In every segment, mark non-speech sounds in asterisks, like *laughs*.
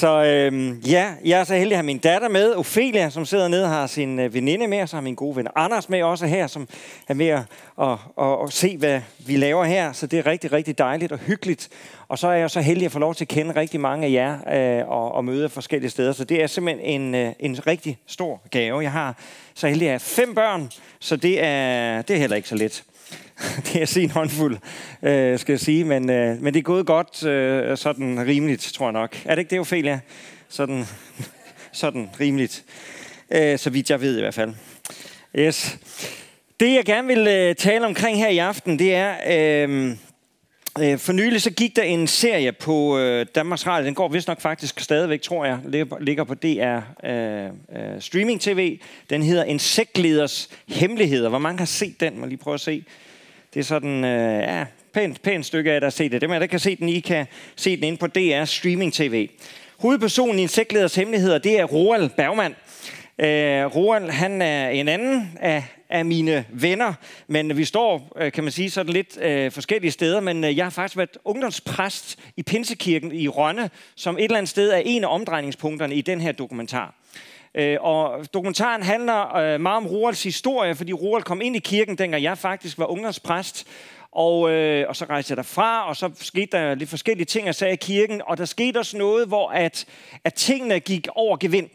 Så øh, ja, jeg er så heldig at have min datter med, Ophelia, som sidder nede og har sin øh, veninde med, og så har min gode ven Anders med også her, som er med at, at, at, at se, hvad vi laver her. Så det er rigtig, rigtig dejligt og hyggeligt. Og så er jeg så heldig at få lov til at kende rigtig mange af jer øh, og, og møde forskellige steder. Så det er simpelthen en, øh, en rigtig stor gave. Jeg har så heldig at have fem børn, så det er, det er heller ikke så let. *laughs* det er sin håndfuld, øh, skal jeg sige. Men, øh, men det er gået godt, øh, sådan rimeligt, tror jeg nok. Er det ikke det, Ophelia? Sådan, *laughs* sådan rimeligt. Øh, så vidt jeg ved i hvert fald. Yes. Det, jeg gerne vil øh, tale omkring her i aften, det er... Øh, Øh, for nylig så gik der en serie på øh, Danmarks Radio, den går vist nok faktisk stadigvæk, tror jeg, ligger på DR øh, øh, Streaming TV. Den hedder Insektleders Hemmeligheder. Hvor mange har set den? Må lige prøve at se. Det er sådan, øh, ja, pænt, pænt stykke af, der har set det. Dem af der kan se den, I kan se den inde på DR Streaming TV. Hovedpersonen i Insektleders Hemmeligheder, det er Roald Bergman. Øh, Roald, han er en anden af, af mine venner, men vi står, øh, kan man sige, sådan lidt øh, forskellige steder, men øh, jeg har faktisk været ungdomspræst i Pinsekirken i Rønne, som et eller andet sted er en af omdrejningspunkterne i den her dokumentar. Øh, og dokumentaren handler øh, meget om Roalds historie, fordi Roald kom ind i kirken, dengang jeg faktisk var ungdomspræst. Og, øh, og så rejste jeg derfra, og så skete der lidt forskellige ting, og sagde i kirken. Og der skete også noget, hvor at, at tingene gik over gevind.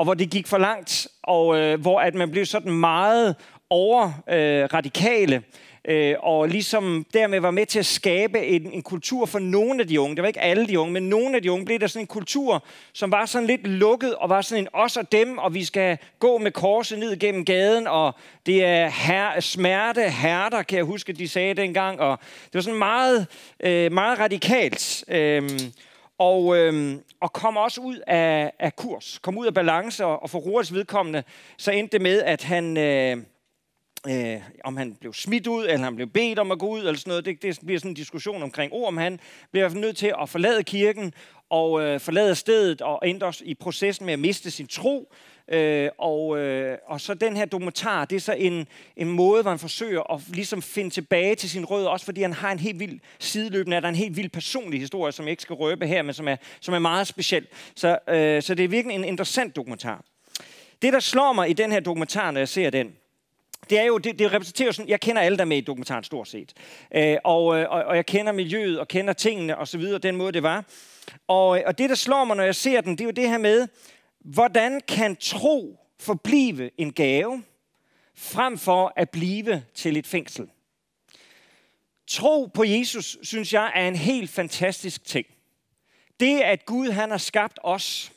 Og hvor det gik for langt, og øh, hvor at man blev sådan meget over øh, radikale øh, og ligesom dermed var med til at skabe en, en kultur for nogle af de unge. Det var ikke alle de unge, men nogle af de unge blev der sådan en kultur, som var sådan lidt lukket, og var sådan en os og dem, og vi skal gå med korset ned gennem gaden, og det er her, smerte, herter, kan jeg huske, de sagde dengang, og det var sådan meget, øh, meget radikalt. Øh, og, øh, og kom også ud af, af kurs, kom ud af balance, og, og for Roras vedkommende, så endte det med, at han, øh, øh, om han blev smidt ud, eller han blev bedt om at gå ud, eller sådan noget. Det, det bliver sådan en diskussion omkring ord, om han bliver nødt til at forlade kirken, og øh, forlader stedet, og ender i processen med at miste sin tro. Øh, og, øh, og så den her dokumentar, det er så en, en måde, hvor han forsøger at ligesom finde tilbage til sin rød, også fordi han har en helt vild sideløbende, er der en helt vild personlig historie, som jeg ikke skal røbe her, men som er, som er meget speciel. Så, øh, så det er virkelig en interessant dokumentar. Det, der slår mig i den her dokumentar, når jeg ser den, det er jo, det, det repræsenterer sådan, jeg kender alle, der med i dokumentaren stort set. Øh, og, øh, og, og jeg kender miljøet, og kender tingene, og så videre, den måde det var. Og, øh, og det, der slår mig, når jeg ser den, det er jo det her med, hvordan kan tro forblive en gave, frem for at blive til et fængsel? Tro på Jesus, synes jeg, er en helt fantastisk ting. Det, at Gud han har skabt os.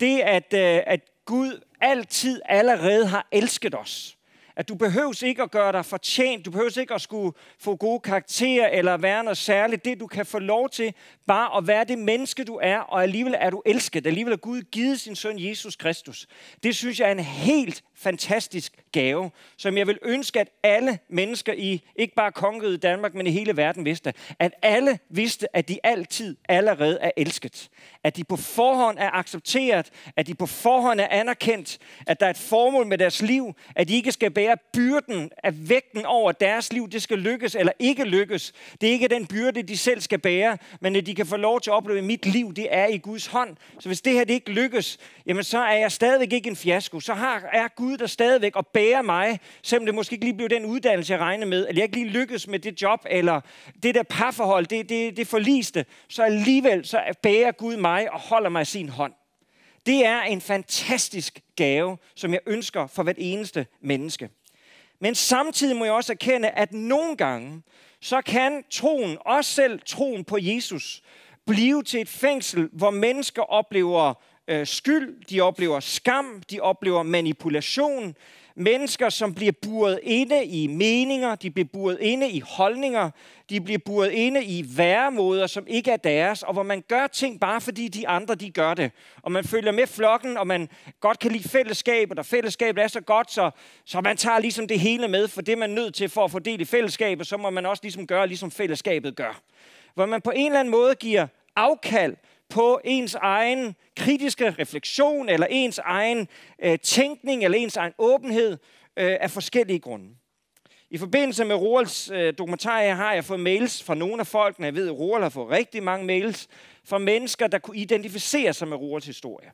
Det, at, øh, at Gud altid allerede har elsket os at du behøves ikke at gøre dig fortjent, du behøves ikke at skulle få gode karakterer eller være noget særligt. Det du kan få lov til, bare at være det menneske du er, og alligevel er du elsket. Alligevel er Gud givet sin søn Jesus Kristus. Det synes jeg er en helt fantastisk gave, som jeg vil ønske, at alle mennesker i, ikke bare kongeriget Danmark, men i hele verden vidste. At alle vidste, at de altid allerede er elsket. At de på forhånd er accepteret, at de på forhånd er anerkendt, at der er et formål med deres liv, at de ikke skal bære byrden af vægten over deres liv, det skal lykkes eller ikke lykkes. Det er ikke den byrde, de selv skal bære, men at de kan få lov til at opleve, at mit liv, det er i Guds hånd. Så hvis det her det ikke lykkes, jamen så er jeg stadigvæk ikke en fiasko. Så har, er Gud der stadigvæk og bærer mig, selvom det måske ikke lige blev den uddannelse, jeg regnede med, eller jeg ikke lige lykkes med det job, eller det der parforhold, det, det, det forliste, så alligevel så bærer Gud mig og holder mig i sin hånd. Det er en fantastisk gave, som jeg ønsker for hvert eneste menneske. Men samtidig må jeg også erkende, at nogle gange, så kan troen, også selv troen på Jesus, blive til et fængsel, hvor mennesker oplever øh, skyld, de oplever skam, de oplever manipulation. Mennesker, som bliver buret inde i meninger, de bliver buret inde i holdninger, de bliver buret inde i væremåder, som ikke er deres, og hvor man gør ting bare fordi de andre de gør det. Og man følger med flokken, og man godt kan lide fællesskabet, og fællesskabet er så godt, så, så man tager ligesom det hele med, for det man er nødt til for at få del i fællesskabet, så må man også ligesom gøre, ligesom fællesskabet gør. Hvor man på en eller anden måde giver afkald på ens egen kritiske refleksion, eller ens egen øh, tænkning, eller ens egen åbenhed øh, af forskellige grunde. I forbindelse med Roals øh, dokumentar her har jeg fået mails fra nogle af folkene. Jeg ved, at Roal har fået rigtig mange mails fra mennesker, der kunne identificere sig med Roals historie.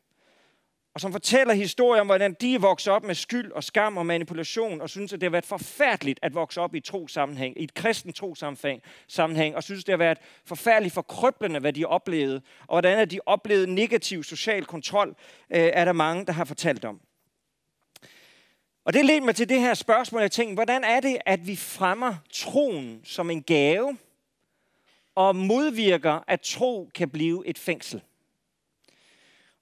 Og som fortæller historier om, hvordan de vokser op med skyld og skam og manipulation, og synes, at det har været forfærdeligt at vokse op i et trosammenhæng, i et kristen trosammenhæng, sammenhæng, og synes, det har været forfærdeligt forkrøblende, hvad de oplevede, og hvordan at de oplevede negativ social kontrol, øh, er der mange, der har fortalt om. Og det ledte mig til det her spørgsmål, jeg tænkte, hvordan er det, at vi fremmer troen som en gave, og modvirker, at tro kan blive et fængsel?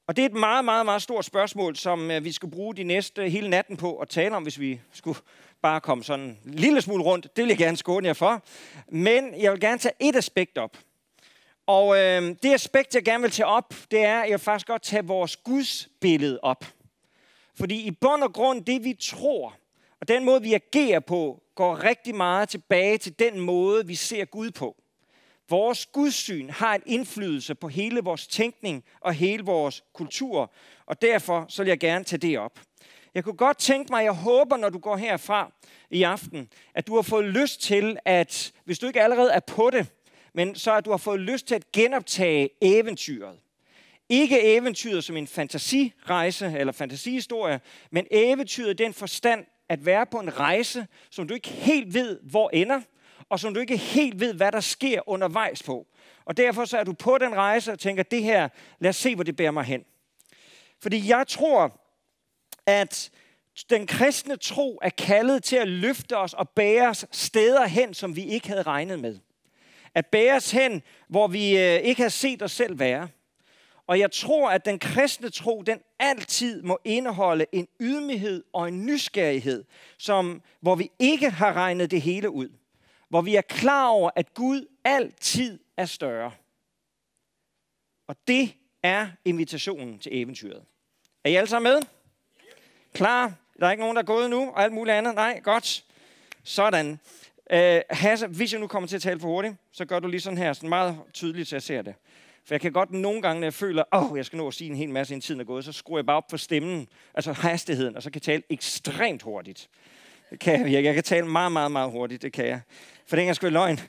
Og det er et meget, meget, meget stort spørgsmål, som øh, vi skal bruge de næste øh, hele natten på at tale om, hvis vi skulle bare komme sådan en lille smule rundt. Det vil jeg gerne skåne jer for. Men jeg vil gerne tage et aspekt op. Og øh, det aspekt, jeg gerne vil tage op, det er, at jeg vil faktisk godt tage vores Guds billede op. Fordi i bund og grund, det vi tror, og den måde, vi agerer på, går rigtig meget tilbage til den måde, vi ser Gud på. Vores gudsyn har en indflydelse på hele vores tænkning og hele vores kultur, og derfor så vil jeg gerne tage det op. Jeg kunne godt tænke mig, jeg håber, når du går herfra i aften, at du har fået lyst til, at hvis du ikke allerede er på det, men så at du har fået lyst til at genoptage eventyret. Ikke eventyret som en fantasirejse eller fantasihistorie, men eventyret i den forstand at være på en rejse, som du ikke helt ved, hvor ender, og som du ikke helt ved, hvad der sker undervejs på. Og derfor så er du på den rejse og tænker, det her, lad os se, hvor det bærer mig hen. Fordi jeg tror, at den kristne tro er kaldet til at løfte os og bære os steder hen, som vi ikke havde regnet med. At bære os hen, hvor vi øh, ikke har set os selv være. Og jeg tror, at den kristne tro, den altid må indeholde en ydmyghed og en nysgerrighed, som, hvor vi ikke har regnet det hele ud hvor vi er klar over, at Gud altid er større. Og det er invitationen til eventyret. Er I alle sammen med? Klar? Der er ikke nogen, der er gået nu, og alt muligt andet? Nej, godt. Sådan. Uh, Hasse, hvis jeg nu kommer til at tale for hurtigt, så gør du lige sådan her, sådan meget tydeligt, så jeg ser det. For jeg kan godt nogle gange, når jeg føler, åh, oh, jeg skal nå at sige en hel masse, inden tiden er gået, så skruer jeg bare op for stemmen, altså hastigheden, og så kan jeg tale ekstremt hurtigt. Det kan jeg. Jeg kan tale meget, meget, meget hurtigt, det kan jeg. For det er sgu løgn.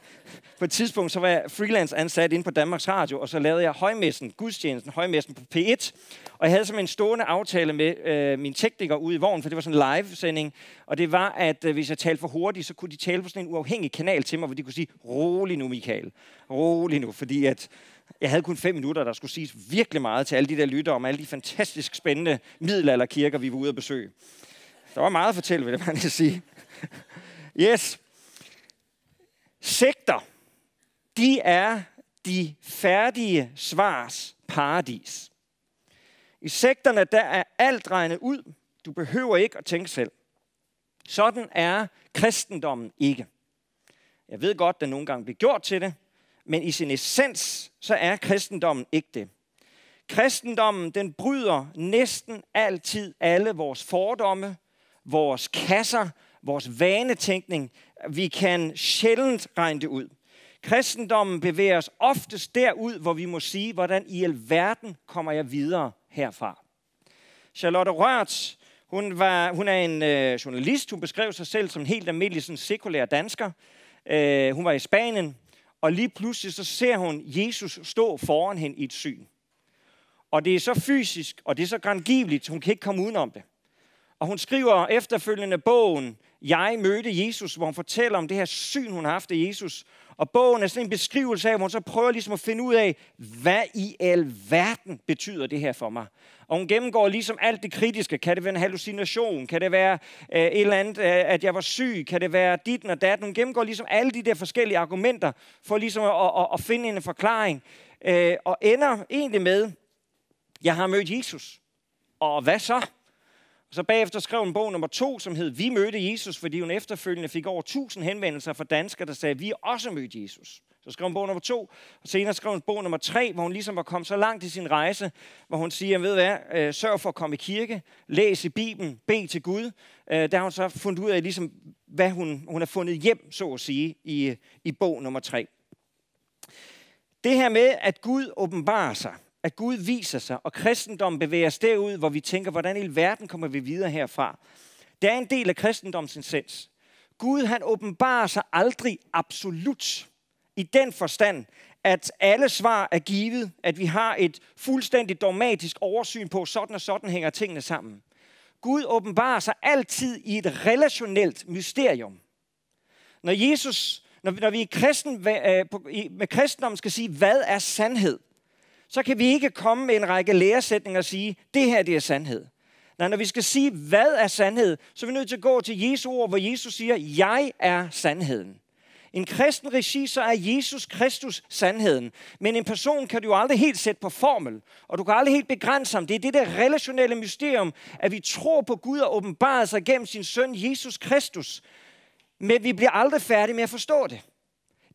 På et tidspunkt så var jeg freelance ansat inde på Danmarks Radio, og så lavede jeg højmessen, gudstjenesten, højmessen på P1. Og jeg havde som en stående aftale med øh, min tekniker ude i vognen, for det var sådan en live-sending. Og det var, at øh, hvis jeg talte for hurtigt, så kunne de tale på sådan en uafhængig kanal til mig, hvor de kunne sige, rolig nu, Michael. Rolig nu, fordi at jeg havde kun fem minutter, der skulle siges virkelig meget til alle de der lyttere om alle de fantastisk spændende middelalderkirker, vi var ude at besøge. Der var meget at fortælle, vil jeg bare lige sige. Yes. Sekter, de er de færdige svars paradis. I sekterne, der er alt regnet ud. Du behøver ikke at tænke selv. Sådan er kristendommen ikke. Jeg ved godt, at der nogle gange bliver gjort til det, men i sin essens, så er kristendommen ikke det. Kristendommen, den bryder næsten altid alle vores fordomme, vores kasser, vores vanetænkning. Vi kan sjældent regne det ud. Kristendommen bevæger os oftest derud, hvor vi må sige, hvordan i alverden kommer jeg videre herfra. Charlotte Rørts, hun, var, hun er en øh, journalist. Hun beskrev sig selv som en helt almindelig sådan, sekulær dansker. Øh, hun var i Spanien, og lige pludselig så ser hun Jesus stå foran hende i et syn. Og det er så fysisk, og det er så grangiveligt, hun kan ikke komme udenom det. Og hun skriver efterfølgende bogen, Jeg mødte Jesus, hvor hun fortæller om det her syn, hun har haft af Jesus. Og bogen er sådan en beskrivelse af, hvor hun så prøver ligesom at finde ud af, hvad i alverden betyder det her for mig. Og hun gennemgår ligesom alt det kritiske. Kan det være en hallucination? Kan det være øh, et eller andet, øh, at jeg var syg? Kan det være dit og dat? Hun gennemgår ligesom alle de der forskellige argumenter, for ligesom at, at, at finde en forklaring. Øh, og ender egentlig med, jeg har mødt Jesus. Og hvad så? Så bagefter skrev hun bog nummer to, som hed Vi mødte Jesus, fordi hun efterfølgende fik over 1000 henvendelser fra danskere, der sagde, vi også mødt Jesus. Så skrev hun bog nummer to, og senere skrev hun bog nummer tre, hvor hun ligesom var kommet så langt i sin rejse, hvor hun siger, ved hvad, øh, sørg for at komme i kirke, læs i Bibelen, bed til Gud. Øh, der har hun så fundet ud af, ligesom, hvad hun, hun har fundet hjem, så at sige, i, i bog nummer tre. Det her med, at Gud åbenbarer sig, at Gud viser sig, og kristendommen bevæger os derud, hvor vi tænker, hvordan i verden kommer vi videre herfra. Det er en del af kristendommens essens. Gud han åbenbarer sig aldrig absolut i den forstand, at alle svar er givet, at vi har et fuldstændigt dogmatisk oversyn på, sådan og sådan hænger tingene sammen. Gud åbenbarer sig altid i et relationelt mysterium. Når Jesus, når, når vi i kristen, øh, med kristendom skal sige, hvad er sandhed, så kan vi ikke komme med en række læresætninger og sige, det her det er sandhed. Nej, når vi skal sige, hvad er sandhed, så er vi nødt til at gå til Jesu ord, hvor Jesus siger, jeg er sandheden. En kristen regi, så er Jesus Kristus sandheden. Men en person kan du jo aldrig helt sætte på formel, og du kan aldrig helt begrænse ham. Det er det der relationelle mysterium, at vi tror på Gud og åbenbarer sig gennem sin søn Jesus Kristus. Men vi bliver aldrig færdige med at forstå det.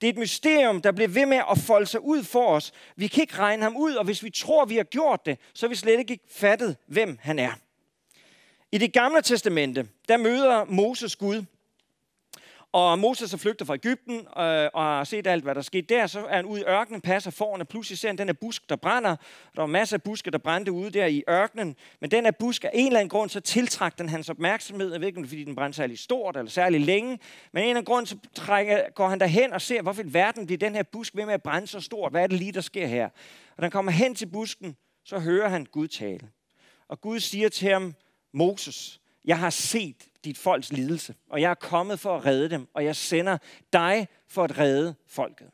Det er et mysterium, der bliver ved med at folde sig ud for os. Vi kan ikke regne ham ud, og hvis vi tror, vi har gjort det, så er vi slet ikke fattet, hvem han er. I det gamle testamente, der møder Moses Gud. Og Moses er flygtet fra Ægypten øh, og har set alt, hvad der skete der. Så er han ude i ørkenen, passer foran, og pludselig ser han den her busk, der brænder. Der var masser af buske, der brændte ude der i ørkenen. Men den her busk, af en eller anden grund, så tiltrak den hans opmærksomhed. Jeg ved ikke, fordi den brændte særlig stort eller særlig længe. Men af en eller anden grund, så trækker, går han derhen og ser, hvorfor i verden bliver den her busk ved med at brænde så stort. Hvad er det lige, der sker her? Og den kommer hen til busken, så hører han Gud tale. Og Gud siger til ham, Moses, jeg har set dit folks lidelse, og jeg er kommet for at redde dem, og jeg sender dig for at redde folket.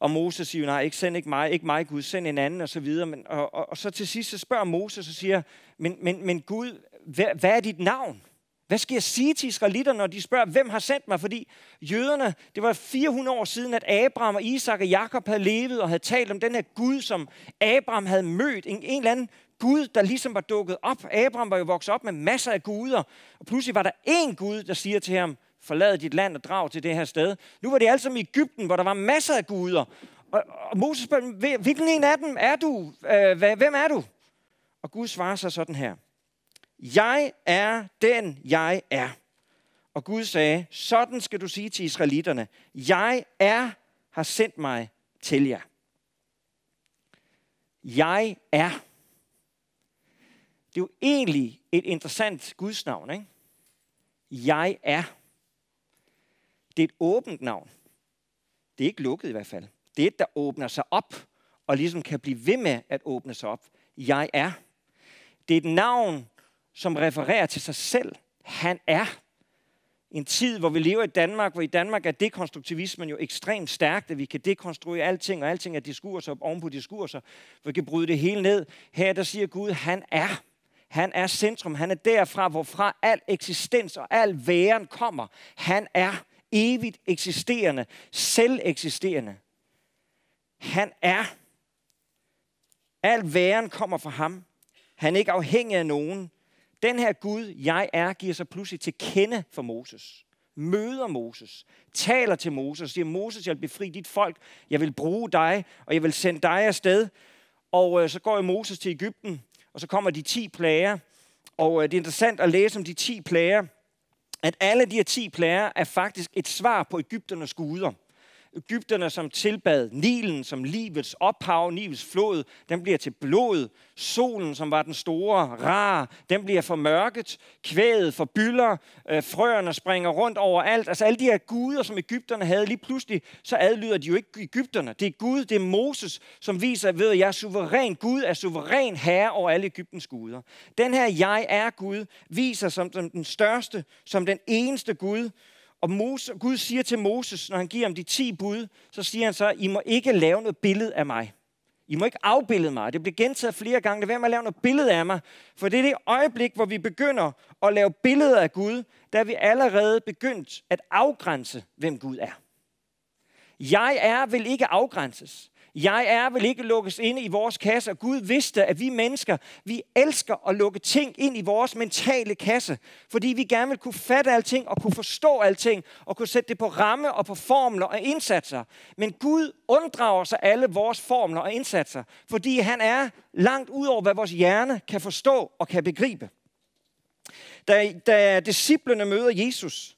Og Moses siger, nej, ikke send ikke mig, ikke mig Gud, send en anden, og så videre. Men, og, og, og så til sidst, så spørger Moses og siger, men, men, men Gud, hvad, hvad er dit navn? Hvad skal jeg sige til israelitter, når de spørger, hvem har sendt mig? Fordi jøderne, det var 400 år siden, at Abraham og Isak og Jakob havde levet og havde talt om den her Gud, som Abraham havde mødt. En, en eller anden Gud, der ligesom var dukket op. Abraham var jo vokset op med masser af guder. Og pludselig var der én Gud, der siger til ham, forlad dit land og drag til det her sted. Nu var det altså i Ægypten, hvor der var masser af guder. Og, og Moses spørger, hvilken en af dem er du? Øh, hvem er du? Og Gud svarer sig sådan her. Jeg er den, jeg er. Og Gud sagde, sådan skal du sige til israelitterne, jeg er, har sendt mig til jer. Jeg er. Det er jo egentlig et interessant Guds navn, ikke? Jeg er. Det er et åbent navn. Det er ikke lukket i hvert fald. Det er et, der åbner sig op, og ligesom kan blive ved med at åbne sig op. Jeg er. Det er et navn, som refererer til sig selv. Han er. En tid, hvor vi lever i Danmark, hvor i Danmark er dekonstruktivismen jo ekstremt stærkt, at vi kan dekonstruere alting, og alting er diskurser oven på diskurser, hvor vi kan bryde det hele ned. Her der siger Gud, han er. Han er centrum. Han er derfra, hvorfra al eksistens og al væren kommer. Han er evigt eksisterende, selv eksisterende. Han er. Al væren kommer fra ham. Han er ikke afhængig af nogen. Den her Gud, jeg er, giver sig pludselig til kende for Moses. Møder Moses. Taler til Moses. Siger, Moses, jeg vil befri dit folk. Jeg vil bruge dig, og jeg vil sende dig afsted. Og øh, så går Moses til Ægypten, og så kommer de ti plager. Og øh, det er interessant at læse om de ti plager, at alle de her ti plager er faktisk et svar på Ægypternes guder. Ægypterne, som tilbad Nilen som livets ophav, Nilens flod, den bliver til blod. Solen, som var den store rar, den bliver formørket. Kvædet forbyller. Øh, frøerne springer rundt over alt. Altså alle de her guder, som Ægypterne havde, lige pludselig, så adlyder de jo ikke Ægypterne. Det er Gud, det er Moses, som viser, ved at jeg er suveræn. Gud er suveræn herre over alle Ægyptens guder. Den her jeg er Gud, viser som den største, som den eneste Gud, og Moses, Gud siger til Moses, når han giver ham de ti bud, så siger han så, I må ikke lave noget billede af mig. I må ikke afbillede mig. Det bliver gentaget flere gange. Lad være med at lave noget billede af mig. For det er det øjeblik, hvor vi begynder at lave billeder af Gud, der er vi allerede begyndt at afgrænse, hvem Gud er. Jeg er vil ikke afgrænses. Jeg er vil ikke lukkes inde i vores kasse. Og Gud vidste, at vi mennesker, vi elsker at lukke ting ind i vores mentale kasse. Fordi vi gerne vil kunne fatte alting og kunne forstå alting. Og kunne sætte det på ramme og på formler og indsatser. Men Gud unddrager sig alle vores formler og indsatser. Fordi han er langt ud over, hvad vores hjerne kan forstå og kan begribe. Da, da disciplene møder Jesus,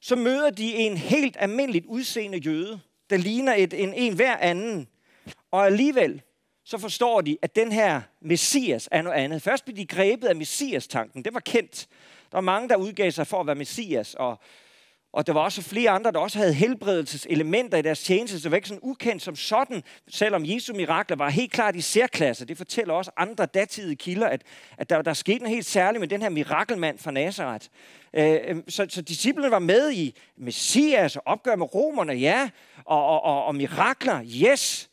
så møder de en helt almindeligt udseende jøde, der ligner et, en, en hver anden. Og alligevel, så forstår de, at den her Messias er noget andet. Først blev de grebet af Messias-tanken. Det var kendt. Der var mange, der udgav sig for at være Messias, og, Og der var også flere andre, der også havde helbredelseselementer i deres tjeneste, så det var ikke sådan ukendt som sådan, selvom Jesu mirakler var helt klart i særklasse. Det fortæller også andre datidige kilder, at, at der, der skete noget helt særligt med den her mirakelmand fra Nazareth. Øh, øhm, så, så disciplene var med i Messias og opgør med romerne, ja, og, og, og, og mirakler, yes.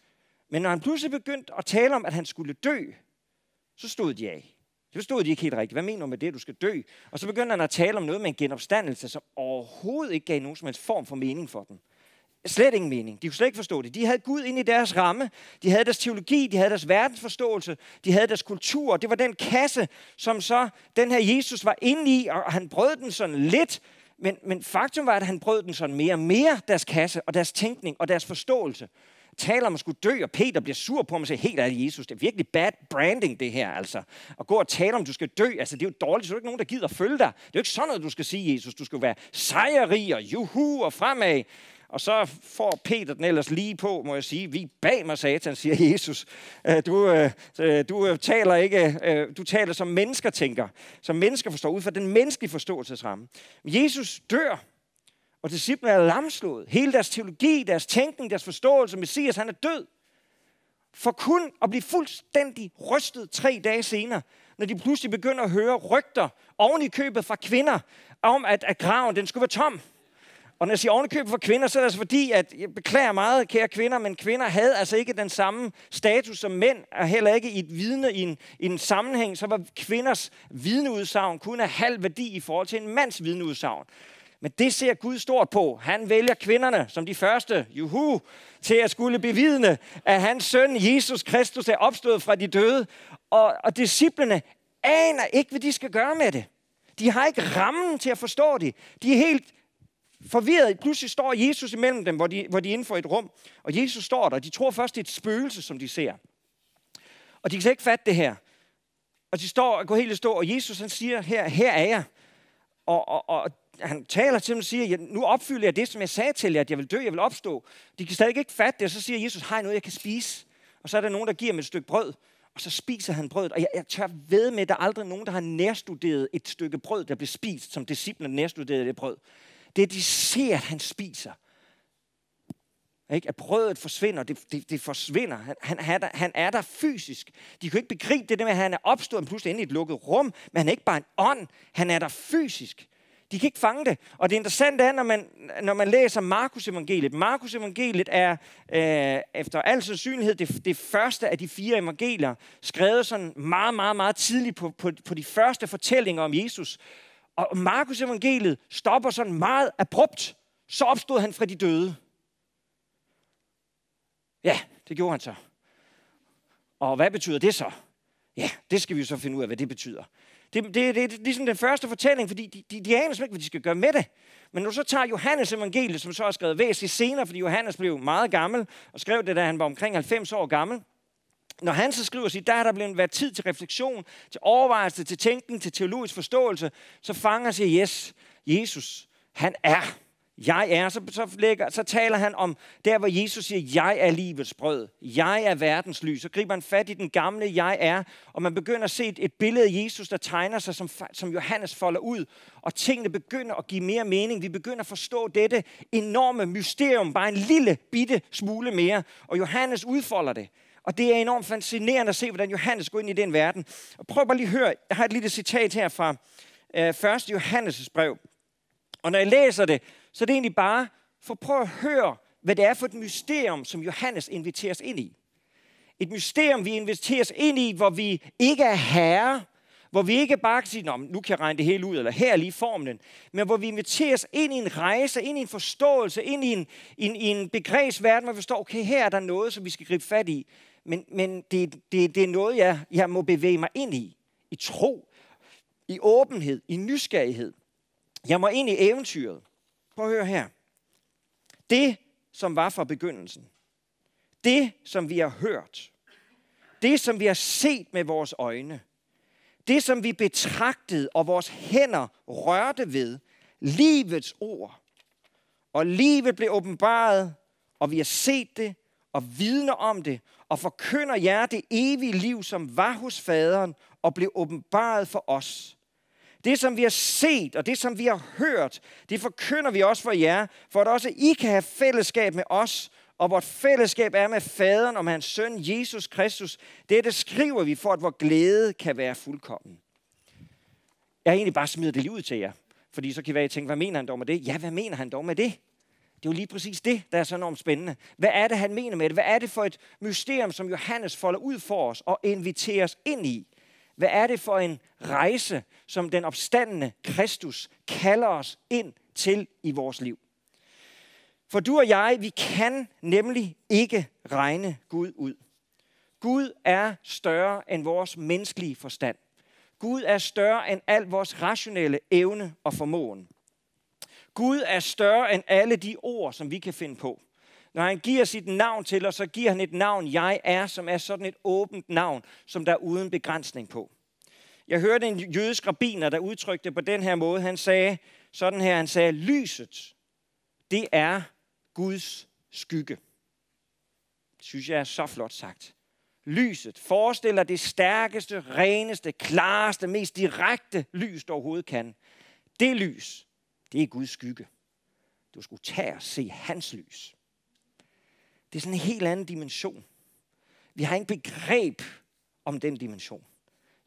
Men når han pludselig begyndte at tale om, at han skulle dø, så stod de af. Det forstod de ikke helt rigtigt. Hvad mener du med det, du skal dø? Og så begyndte han at tale om noget med en genopstandelse, som overhovedet ikke gav nogen som helst form for mening for dem. Slet ingen mening. De kunne slet ikke forstå det. De havde Gud ind i deres ramme. De havde deres teologi, de havde deres verdensforståelse, de havde deres kultur. Det var den kasse, som så den her Jesus var inde i, og han brød den sådan lidt. Men, men faktum var, at han brød den sådan mere og mere, deres kasse og deres tænkning og deres forståelse taler om at skulle dø, og Peter bliver sur på ham og siger, helt ærligt, Jesus, det er virkelig bad branding, det her, altså. At gå og tale om, at du skal dø, altså, det er jo dårligt, så er der ikke nogen, der gider følge dig. Det er jo ikke sådan noget, du skal sige, Jesus. Du skal være sejrig og juhu og fremad. Og så får Peter den ellers lige på, må jeg sige, vi bag mig, satan, siger *laughs* Jesus. Øh, du, øh, øh, du taler ikke, du taler som mennesker tænker, som mennesker forstår, ud fra den menneskelige forståelsesramme. Jesus dør, og disciplene er lamslået. Hele deres teologi, deres tænkning, deres forståelse, Messias, han er død. For kun at blive fuldstændig rystet tre dage senere, når de pludselig begynder at høre rygter oven i købet fra kvinder, om at, at graven den skulle være tom. Og når jeg siger ovenikøbet for kvinder, så er det altså fordi, at jeg beklager meget, kære kvinder, men kvinder havde altså ikke den samme status som mænd, og heller ikke i et vidne i en, i en sammenhæng, så var kvinders vidneudsagn kun af halv værdi i forhold til en mands vidneudsagn. Men det ser Gud stort på. Han vælger kvinderne som de første, juhu, til at skulle bevidne, at hans søn Jesus Kristus er opstået fra de døde. Og, og disciplene aner ikke, hvad de skal gøre med det. De har ikke rammen til at forstå det. De er helt forvirret. Pludselig står Jesus imellem dem, hvor de, hvor de er inden for et rum. Og Jesus står der, og de tror først, det er et spøgelse, som de ser. Og de kan ikke fatte det her. Og de står og går helt i stå, og Jesus han siger, her, her er jeg. Og, og, og han taler til dem og siger, nu opfylder jeg det, som jeg sagde til jer, at jeg vil dø, jeg vil opstå. De kan stadig ikke fatte det, og så siger Jesus, har jeg noget, jeg kan spise? Og så er der nogen, der giver mig et stykke brød, og så spiser han brødet. Og jeg, jeg tør ved med, at der er aldrig nogen, der har nærstuderet et stykke brød, der bliver spist, som disciplene nærstuderede det brød. Det er, de ser, at han spiser. Ikke? At brødet forsvinder, det, det, det forsvinder. Han, han, er der, han er der fysisk. De kan ikke begribe det der med, at han er opstået pludselig inde i et lukket rum, men han er ikke bare en ånd, han er der fysisk. De kan ikke fange det. Og det interessante er, når man, når man læser Markus evangeliet. Markus evangeliet er øh, efter al sandsynlighed det, det første af de fire evangelier, skrevet sådan meget, meget, meget tidligt på, på, på de første fortællinger om Jesus. Og Markus evangeliet stopper sådan meget abrupt. Så opstod han fra de døde. Ja, det gjorde han så. Og hvad betyder det så? Ja, det skal vi jo så finde ud af, hvad det betyder. Det, det, det, det er ligesom den første fortælling, fordi de, de, de aner ikke, hvad de skal gøre med det. Men når du så tager Johannes evangeliet, som så er skrevet væsentligt senere, fordi Johannes blev meget gammel, og skrev det, da han var omkring 90 år gammel, når han så skriver sig, der er der blevet været tid til refleksion, til overvejelse, til tænkning, til teologisk forståelse, så fanger sig, yes, Jesus, han er jeg er, så, så, lægger, så taler han om der, hvor Jesus siger, jeg er livets brød. Jeg er verdens lys. Så griber han fat i den gamle jeg er, og man begynder at se et, et billede af Jesus, der tegner sig, som, som Johannes folder ud. Og tingene begynder at give mere mening. Vi begynder at forstå dette enorme mysterium, bare en lille bitte smule mere. Og Johannes udfolder det. Og det er enormt fascinerende at se, hvordan Johannes går ind i den verden. Og prøv bare lige at høre, jeg har et lille citat her fra øh, 1. Johannes' brev. Og når jeg læser det, så det er egentlig bare for prøv at høre, hvad det er for et mysterium, som Johannes inviteres ind i. Et mysterium, vi inviteres ind i, hvor vi ikke er herre, hvor vi ikke bare kan sige, nu kan jeg regne det hele ud, eller her er lige formlen, men hvor vi inviteres ind i en rejse, ind i en forståelse, ind i en, en, en begrebsverden, hvor vi forstår, okay, her er der noget, som vi skal gribe fat i. Men, men det, det, det er noget, jeg, jeg må bevæge mig ind i. I tro, i åbenhed, i nysgerrighed. Jeg må ind i eventyret. Prøv at høre her. Det, som var fra begyndelsen. Det, som vi har hørt. Det, som vi har set med vores øjne. Det, som vi betragtede og vores hænder rørte ved. Livets ord. Og livet blev åbenbaret, og vi har set det og vidner om det, og forkynder jer det evige liv, som var hos faderen og blev åbenbaret for os. Det, som vi har set, og det, som vi har hørt, det forkynder vi også for jer, for at også I kan have fællesskab med os, og vort fællesskab er med faderen og med hans søn, Jesus Kristus. Dette skriver vi for, at vores glæde kan være fuldkommen. Jeg har egentlig bare smidt det lige ud til jer, fordi så kan I være, tænke, hvad mener han dog med det? Ja, hvad mener han dog med det? Det er jo lige præcis det, der er så enormt spændende. Hvad er det, han mener med det? Hvad er det for et mysterium, som Johannes folder ud for os og inviterer os ind i? Hvad er det for en rejse, som den opstandende Kristus kalder os ind til i vores liv? For du og jeg, vi kan nemlig ikke regne Gud ud. Gud er større end vores menneskelige forstand. Gud er større end al vores rationelle evne og formåen. Gud er større end alle de ord, som vi kan finde på. Når han giver sit navn til os, så giver han et navn, jeg er, som er sådan et åbent navn, som der er uden begrænsning på. Jeg hørte en jødisk rabbiner, der udtrykte på den her måde. Han sagde sådan her, han sagde, lyset, det er Guds skygge. Det synes jeg er så flot sagt. Lyset forestiller det stærkeste, reneste, klareste, mest direkte lys, der overhovedet kan. Det lys, det er Guds skygge. Du skulle tage og se hans lys. Det er sådan en helt anden dimension. Vi har ikke begreb om den dimension.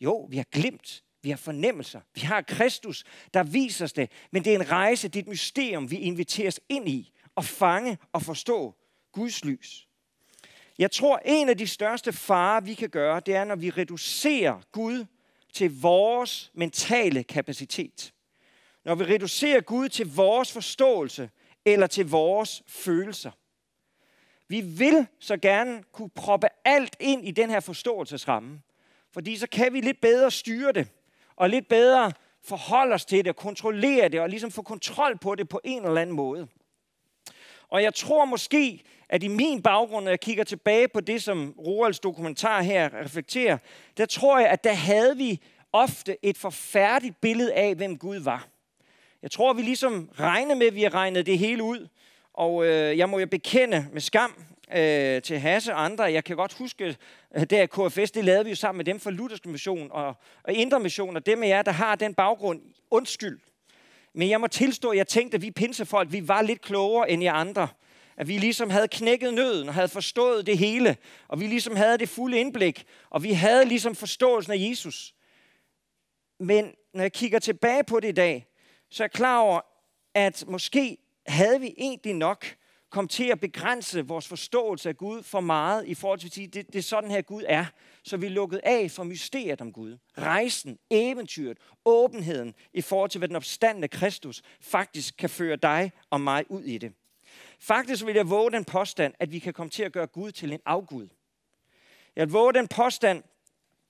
Jo, vi har glemt, vi har fornemmelser, vi har Kristus, der viser os det, men det er en rejse, det er et mysterium, vi inviteres ind i og fange og forstå Guds lys. Jeg tror, en af de største farer, vi kan gøre, det er, når vi reducerer Gud til vores mentale kapacitet. Når vi reducerer Gud til vores forståelse eller til vores følelser. Vi vil så gerne kunne proppe alt ind i den her forståelsesramme, fordi så kan vi lidt bedre styre det, og lidt bedre forholde os til det, kontrollere det, og ligesom få kontrol på det på en eller anden måde. Og jeg tror måske, at i min baggrund, når jeg kigger tilbage på det, som Roalds dokumentar her reflekterer, der tror jeg, at der havde vi ofte et forfærdeligt billede af, hvem Gud var. Jeg tror, vi ligesom regnede med, at vi har regnet det hele ud. Og øh, jeg må jo bekende med skam øh, til Hasse og andre. Jeg kan godt huske, øh, der KFS, det lavede vi jo sammen med dem fra Luthersk Mission og, og Indre Mission, og dem af jer, der har den baggrund, undskyld. Men jeg må tilstå, at jeg tænkte, at vi pinsefolk, vi var lidt klogere end jer andre. At vi ligesom havde knækket nøden og havde forstået det hele. Og vi ligesom havde det fulde indblik. Og vi havde ligesom forståelsen af Jesus. Men når jeg kigger tilbage på det i dag, så er jeg klar over, at måske havde vi egentlig nok kom til at begrænse vores forståelse af Gud for meget i forhold til at sige, det, det er sådan her Gud er. Så vi lukkede af for mysteriet om Gud. Rejsen, eventyret, åbenheden i forhold til, hvad den opstandende Kristus faktisk kan føre dig og mig ud i det. Faktisk vil jeg våge den påstand, at vi kan komme til at gøre Gud til en afgud. Jeg vil våge den påstand,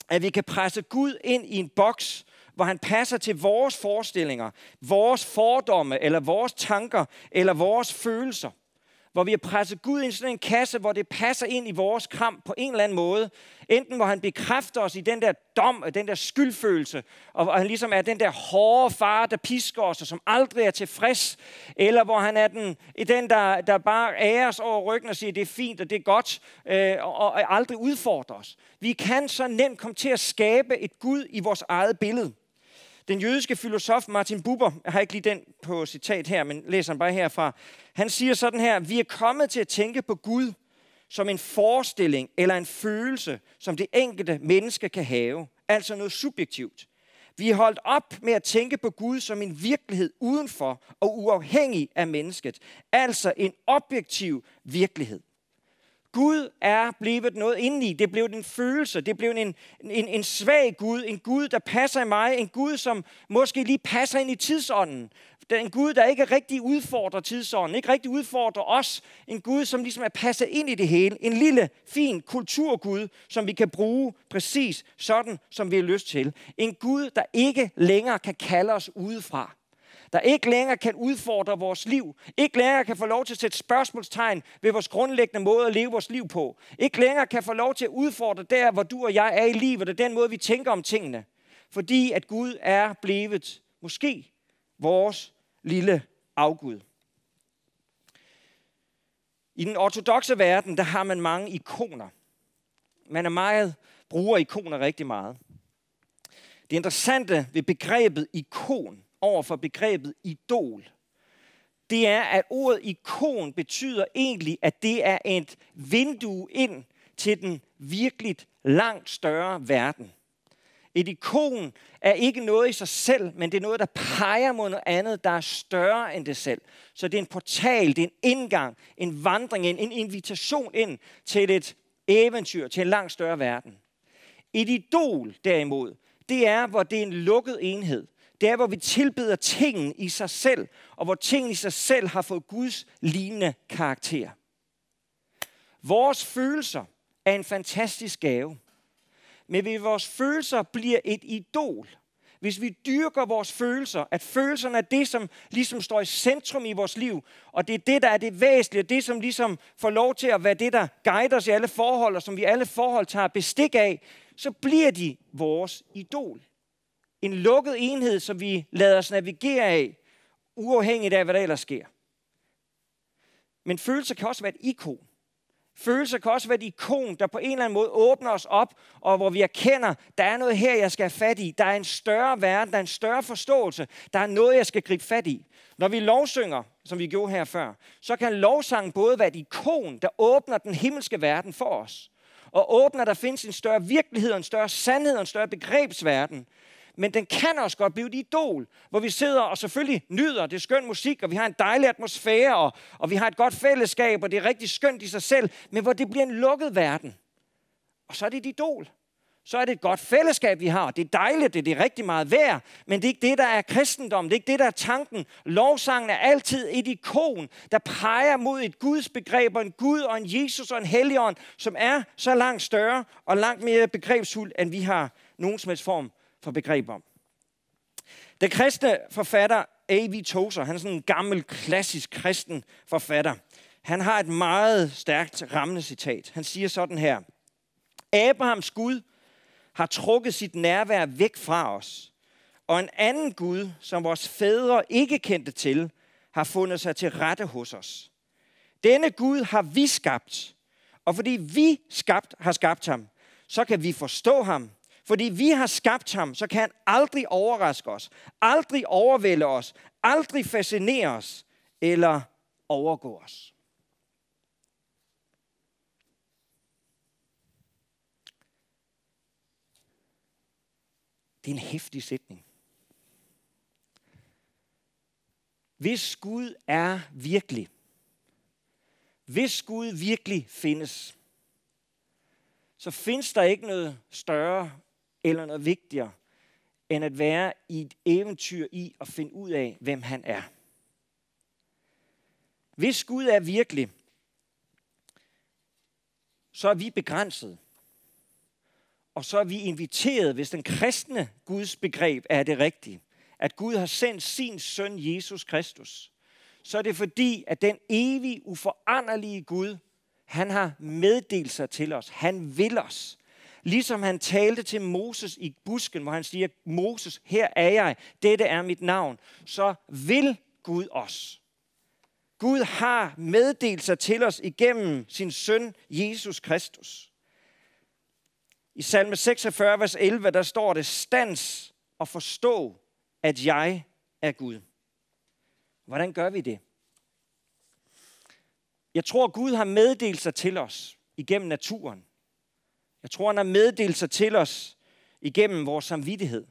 at vi kan presse Gud ind i en boks, hvor han passer til vores forestillinger, vores fordomme, eller vores tanker, eller vores følelser hvor vi har presset Gud ind i sådan en kasse, hvor det passer ind i vores kram på en eller anden måde. Enten hvor han bekræfter os i den der dom, øh, den der skyldfølelse, og han ligesom er den der hårde far, der pisker os, og som aldrig er tilfreds, eller hvor han er den, den der, der bare ærer os over ryggen og siger, det er fint og det er godt, øh, og, og aldrig udfordrer os. Vi kan så nemt komme til at skabe et Gud i vores eget billede. Den jødiske filosof Martin Buber, jeg har ikke lige den på citat her, men læser den bare herfra. Han siger sådan her, vi er kommet til at tænke på Gud som en forestilling eller en følelse, som det enkelte menneske kan have. Altså noget subjektivt. Vi er holdt op med at tænke på Gud som en virkelighed udenfor og uafhængig af mennesket. Altså en objektiv virkelighed. Gud er blevet noget indeni. Det blev en følelse. Det blev en, en, en svag Gud. En Gud, der passer i mig. En Gud, som måske lige passer ind i tidsånden. En Gud, der ikke rigtig udfordrer tidsånden. Ikke rigtig udfordrer os. En Gud, som ligesom er passet ind i det hele. En lille, fin kulturgud, som vi kan bruge præcis sådan, som vi har lyst til. En Gud, der ikke længere kan kalde os udefra der ikke længere kan udfordre vores liv, ikke længere kan få lov til at sætte spørgsmålstegn ved vores grundlæggende måde at leve vores liv på, ikke længere kan få lov til at udfordre der, hvor du og jeg er i livet, og den måde, vi tænker om tingene. Fordi at Gud er blevet, måske, vores lille afgud. I den ortodoxe verden, der har man mange ikoner. Man er meget, bruger ikoner rigtig meget. Det interessante ved begrebet ikon over for begrebet idol, det er, at ordet ikon betyder egentlig, at det er et vindue ind til den virkeligt langt større verden. Et ikon er ikke noget i sig selv, men det er noget, der peger mod noget andet, der er større end det selv. Så det er en portal, det er en indgang, en vandring, en, en invitation ind til et eventyr, til en langt større verden. Et idol derimod, det er, hvor det er en lukket enhed. Det er, hvor vi tilbeder tingen i sig selv, og hvor tingen i sig selv har fået Guds lignende karakter. Vores følelser er en fantastisk gave. Men hvis vores følelser bliver et idol, hvis vi dyrker vores følelser, at følelserne er det, som ligesom står i centrum i vores liv, og det er det, der er det væsentlige, det som ligesom får lov til at være det, der guider os i alle forhold, og som vi alle forhold tager bestik af, så bliver de vores idol. En lukket enhed, som vi lader os navigere af, uafhængigt af, hvad der ellers sker. Men følelser kan også være et ikon. Følelser kan også være et ikon, der på en eller anden måde åbner os op, og hvor vi erkender, der er noget her, jeg skal have fat i. Der er en større verden, der er en større forståelse. Der er noget, jeg skal gribe fat i. Når vi lovsynger, som vi gjorde her før, så kan lovsangen både være et ikon, der åbner den himmelske verden for os, og åbner, der findes en større virkelighed, en større sandhed og en større begrebsverden, men den kan også godt blive et idol, hvor vi sidder og selvfølgelig nyder, det skøn musik, og vi har en dejlig atmosfære, og, og vi har et godt fællesskab, og det er rigtig skønt i sig selv, men hvor det bliver en lukket verden. Og så er det et idol. Så er det et godt fællesskab, vi har. Det er dejligt, det er, det er rigtig meget værd, men det er ikke det, der er kristendom. Det er ikke det, der er tanken. Lovsangen er altid et ikon, der peger mod et Guds begreb, og en Gud og en Jesus og en Helligånd, som er så langt større og langt mere begrebsfuld, end vi har nogen som helst form for begreb om. Den kristne forfatter A.V. Tozer, han er sådan en gammel, klassisk kristen forfatter. Han har et meget stærkt rammende citat. Han siger sådan her. Abrahams Gud har trukket sit nærvær væk fra os, og en anden Gud, som vores fædre ikke kendte til, har fundet sig til rette hos os. Denne Gud har vi skabt, og fordi vi skabt, har skabt ham, så kan vi forstå ham fordi vi har skabt ham, så kan han aldrig overraske os, aldrig overvælde os, aldrig fascinere os eller overgå os. Det er en hæftig sætning. Hvis Gud er virkelig, hvis Gud virkelig findes, så findes der ikke noget større eller noget vigtigere, end at være i et eventyr i at finde ud af, hvem han er. Hvis Gud er virkelig, så er vi begrænset. Og så er vi inviteret, hvis den kristne Guds begreb er det rigtige, at Gud har sendt sin søn Jesus Kristus, så er det fordi, at den evige, uforanderlige Gud, han har meddelt sig til os. Han vil os. Ligesom han talte til Moses i busken, hvor han siger, Moses, her er jeg, dette er mit navn. Så vil Gud os. Gud har meddelt sig til os igennem sin søn Jesus Kristus. I salme 46, vers 11, der står det, stands og forstå, at jeg er Gud. Hvordan gør vi det? Jeg tror, Gud har meddelt sig til os igennem naturen. Jeg tror, han har meddelt sig til os igennem vores samvittighed.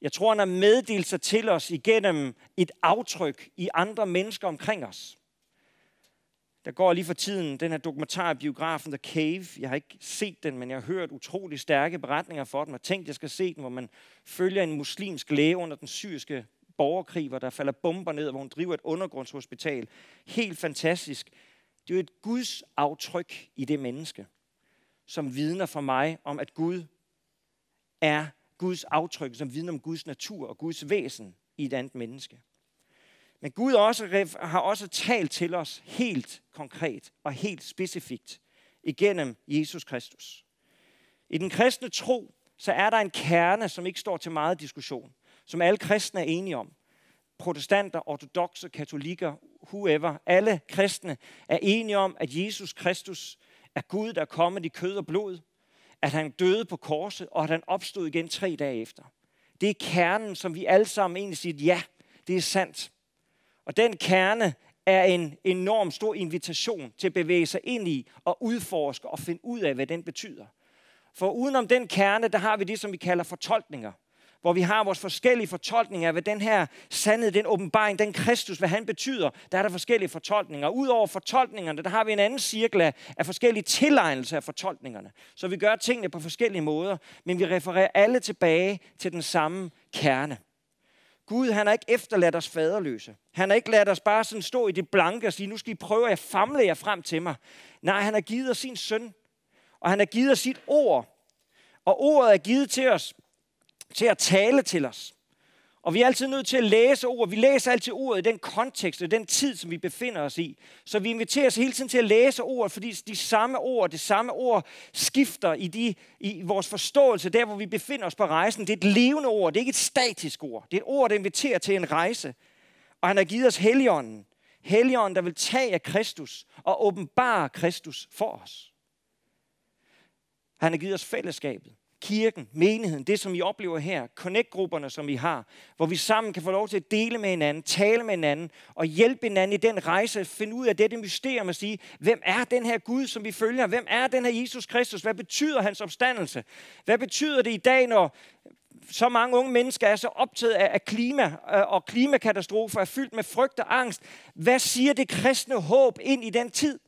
Jeg tror, han har meddelt sig til os igennem et aftryk i andre mennesker omkring os. Der går lige for tiden den her dokumentar biografen The Cave. Jeg har ikke set den, men jeg har hørt utrolig stærke beretninger for den, og tænkt, jeg skal se den, hvor man følger en muslimsk læge under den syriske borgerkrig, hvor der falder bomber ned, hvor hun driver et undergrundshospital. Helt fantastisk. Det er jo et Guds aftryk i det menneske som vidner for mig om, at Gud er Guds aftryk, som vidner om Guds natur og Guds væsen i et andet menneske. Men Gud også, har også talt til os helt konkret og helt specifikt igennem Jesus Kristus. I den kristne tro, så er der en kerne, som ikke står til meget diskussion, som alle kristne er enige om. Protestanter, ortodoxe, katolikker, whoever, alle kristne er enige om, at Jesus Kristus at Gud, der er kommet i kød og blod, at han døde på korset, og at han opstod igen tre dage efter. Det er kernen, som vi alle sammen egentlig siger, ja, det er sandt. Og den kerne er en enorm stor invitation til at bevæge sig ind i og udforske og finde ud af, hvad den betyder. For udenom den kerne, der har vi det, som vi kalder fortolkninger hvor vi har vores forskellige fortolkninger af, hvad den her sandhed, den åbenbaring, den Kristus, hvad han betyder, der er der forskellige fortolkninger. Udover fortolkningerne, der har vi en anden cirkel af forskellige tilegnelser af fortolkningerne. Så vi gør tingene på forskellige måder, men vi refererer alle tilbage til den samme kerne. Gud, han har ikke efterladt os faderløse. Han har ikke ladt os bare sådan stå i det blanke og sige, nu skal I prøve at famle jer frem til mig. Nej, han har givet os sin søn, og han har givet os sit ord. Og ordet er givet til os til at tale til os. Og vi er altid nødt til at læse ord. Vi læser altid ordet i den kontekst og den tid, som vi befinder os i. Så vi inviterer os hele tiden til at læse ordet, fordi de samme ord, det samme ord skifter i, de, i vores forståelse, der hvor vi befinder os på rejsen. Det er et levende ord, det er ikke et statisk ord. Det er et ord, der inviterer til en rejse. Og han har givet os Helligånden. Helligånden, der vil tage af Kristus og åbenbare Kristus for os. Han har givet os fællesskabet kirken, menigheden, det som I oplever her, connect-grupperne, som vi har, hvor vi sammen kan få lov til at dele med hinanden, tale med hinanden og hjælpe hinanden i den rejse, at finde ud af dette mysterium og sige, hvem er den her Gud, som vi følger? Hvem er den her Jesus Kristus? Hvad betyder hans opstandelse? Hvad betyder det i dag, når så mange unge mennesker er så optaget af klima øh, og klimakatastrofer, er fyldt med frygt og angst. Hvad siger det kristne håb ind i den tid?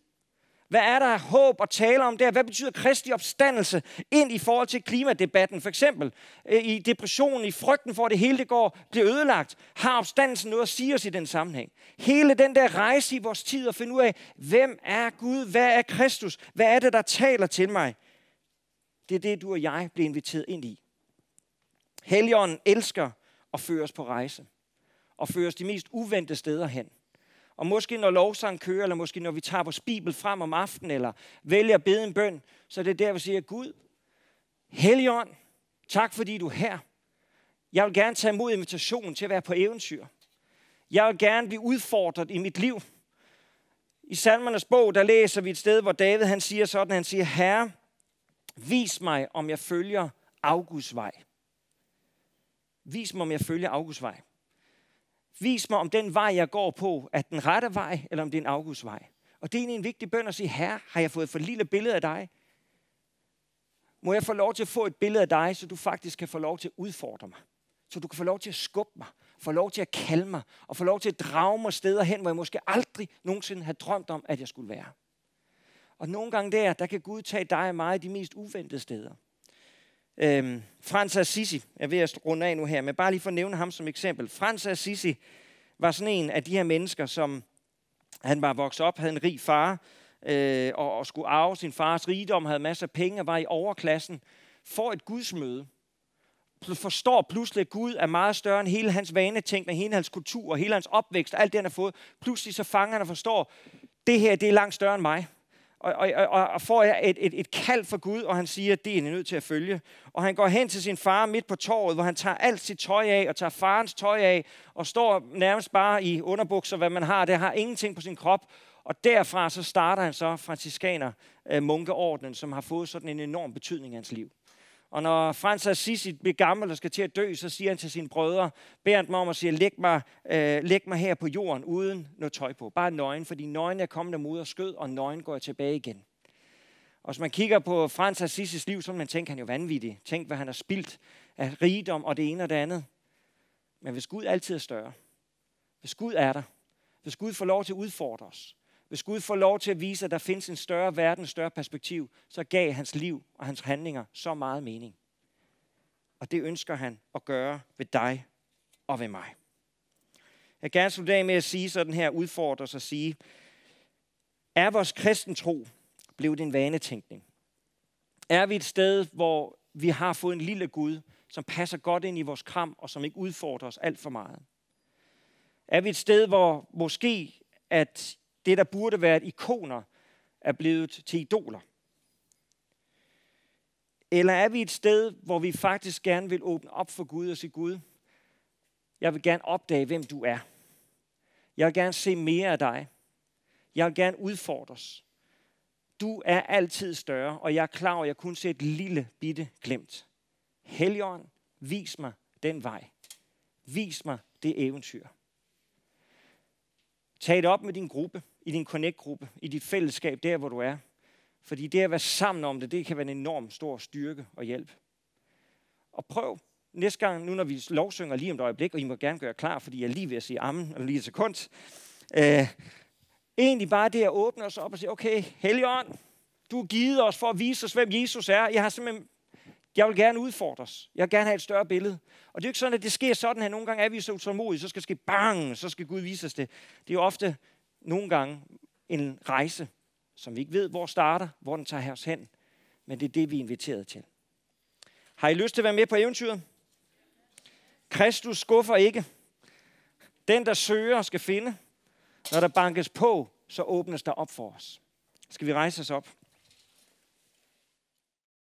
Hvad er der håb at tale om der? Hvad betyder kristig opstandelse ind i forhold til klimadebatten? For eksempel øh, i depressionen, i frygten for, at det hele det går, bliver ødelagt. Har opstandelsen noget at sige os i den sammenhæng? Hele den der rejse i vores tid at finde ud af, hvem er Gud? Hvad er Kristus? Hvad er det, der taler til mig? Det er det, du og jeg bliver inviteret ind i. Helligånden elsker at føre os på rejse. Og føre os de mest uventede steder hen. Og måske når lovsang kører, eller måske når vi tager vores bibel frem om aftenen, eller vælger at bede en bøn, så er det der, vi siger, Gud, Helligånd, tak fordi du er her. Jeg vil gerne tage imod invitationen til at være på eventyr. Jeg vil gerne blive udfordret i mit liv. I salmernes bog, der læser vi et sted, hvor David han siger sådan, han siger, Herre, vis mig, om jeg følger Augusts vej. Vis mig, om jeg følger Augusts vej. Vis mig, om den vej, jeg går på, er den rette vej, eller om det er en afgudsvej. Og det er en vigtig bøn at sige, herre, har jeg fået for lille billede af dig? Må jeg få lov til at få et billede af dig, så du faktisk kan få lov til at udfordre mig? Så du kan få lov til at skubbe mig, få lov til at kalde mig, og få lov til at drage mig steder hen, hvor jeg måske aldrig nogensinde har drømt om, at jeg skulle være. Og nogle gange der, der kan Gud tage dig og mig de mest uventede steder. Øhm, Frans Assisi, jeg er ved at runde af nu her, men bare lige for at nævne ham som eksempel. Frans Assisi var sådan en af de her mennesker, som han var vokset op, havde en rig far, øh, og, og skulle arve sin fars rigdom, havde masser af penge og var i overklassen, får et gudsmøde, forstår pludselig, at Gud er meget større end hele hans vanetænkning, hele hans kultur, hele hans opvækst, alt det, han har fået. Pludselig så fanger han og forstår, det her, det er langt større end mig og, og, og, og får et, et, et kald for Gud, og han siger, at det er han nødt til at følge. Og han går hen til sin far midt på torvet, hvor han tager alt sit tøj af, og tager farens tøj af, og står nærmest bare i underbukser, hvad man har. Det har ingenting på sin krop. Og derfra så starter han så franciskaner øh, munkeordenen, som har fået sådan en enorm betydning i hans liv. Og når Frans Assisi bliver gammel og skal til at dø, så siger han til sine brødre, beder dem om og siger, læg mig, øh, læg mig her på jorden uden noget tøj på. Bare nøgen, fordi nøgen er kommet af og skød, og nøgen går jeg tilbage igen. Og hvis man kigger på Frans Assisis liv, så man tænker, han jo vanvittig. Tænk, hvad han har spildt af rigdom og det ene og det andet. Men hvis Gud altid er større, hvis Gud er der, hvis Gud får lov til at udfordre os, hvis Gud får lov til at vise, at der findes en større verden, en større perspektiv, så gav hans liv og hans handlinger så meget mening. Og det ønsker han at gøre ved dig og ved mig. Jeg vil gerne slutte af med at sige sådan her, udfordre sig at sige, er vores kristen tro blevet en vanetænkning? Er vi et sted, hvor vi har fået en lille Gud, som passer godt ind i vores kram, og som ikke udfordrer os alt for meget? Er vi et sted, hvor måske at det, der burde være ikoner, er blevet til idoler? Eller er vi et sted, hvor vi faktisk gerne vil åbne op for Gud og sige, Gud, jeg vil gerne opdage, hvem du er. Jeg vil gerne se mere af dig. Jeg vil gerne udfordres. Du er altid større, og jeg er klar over, at jeg kun ser et lille bitte glemt. Helligånd, vis mig den vej. Vis mig det eventyr. Tag det op med din gruppe, i din connect-gruppe, i dit fællesskab, der hvor du er. Fordi det at være sammen om det, det kan være en enorm stor styrke og hjælp. Og prøv næste gang, nu når vi lovsynger lige om et øjeblik, og I må gerne gøre klar, fordi jeg lige ved at sige amen, eller lige et sekund. Øh, egentlig bare det at åbne os op og sige, okay, Helligånd, du har givet os for at vise os, hvem Jesus er. Jeg har simpelthen jeg vil gerne udfordres. Jeg vil gerne have et større billede. Og det er jo ikke sådan, at det sker sådan her. Nogle gange er vi så utålmodige, så skal det ske bang, så skal Gud vise os det. Det er jo ofte nogle gange en rejse, som vi ikke ved, hvor starter, hvor den tager os hen. Men det er det, vi er inviteret til. Har I lyst til at være med på eventyret? Kristus skuffer ikke. Den, der søger, skal finde. Når der bankes på, så åbnes der op for os. Skal vi rejse os op?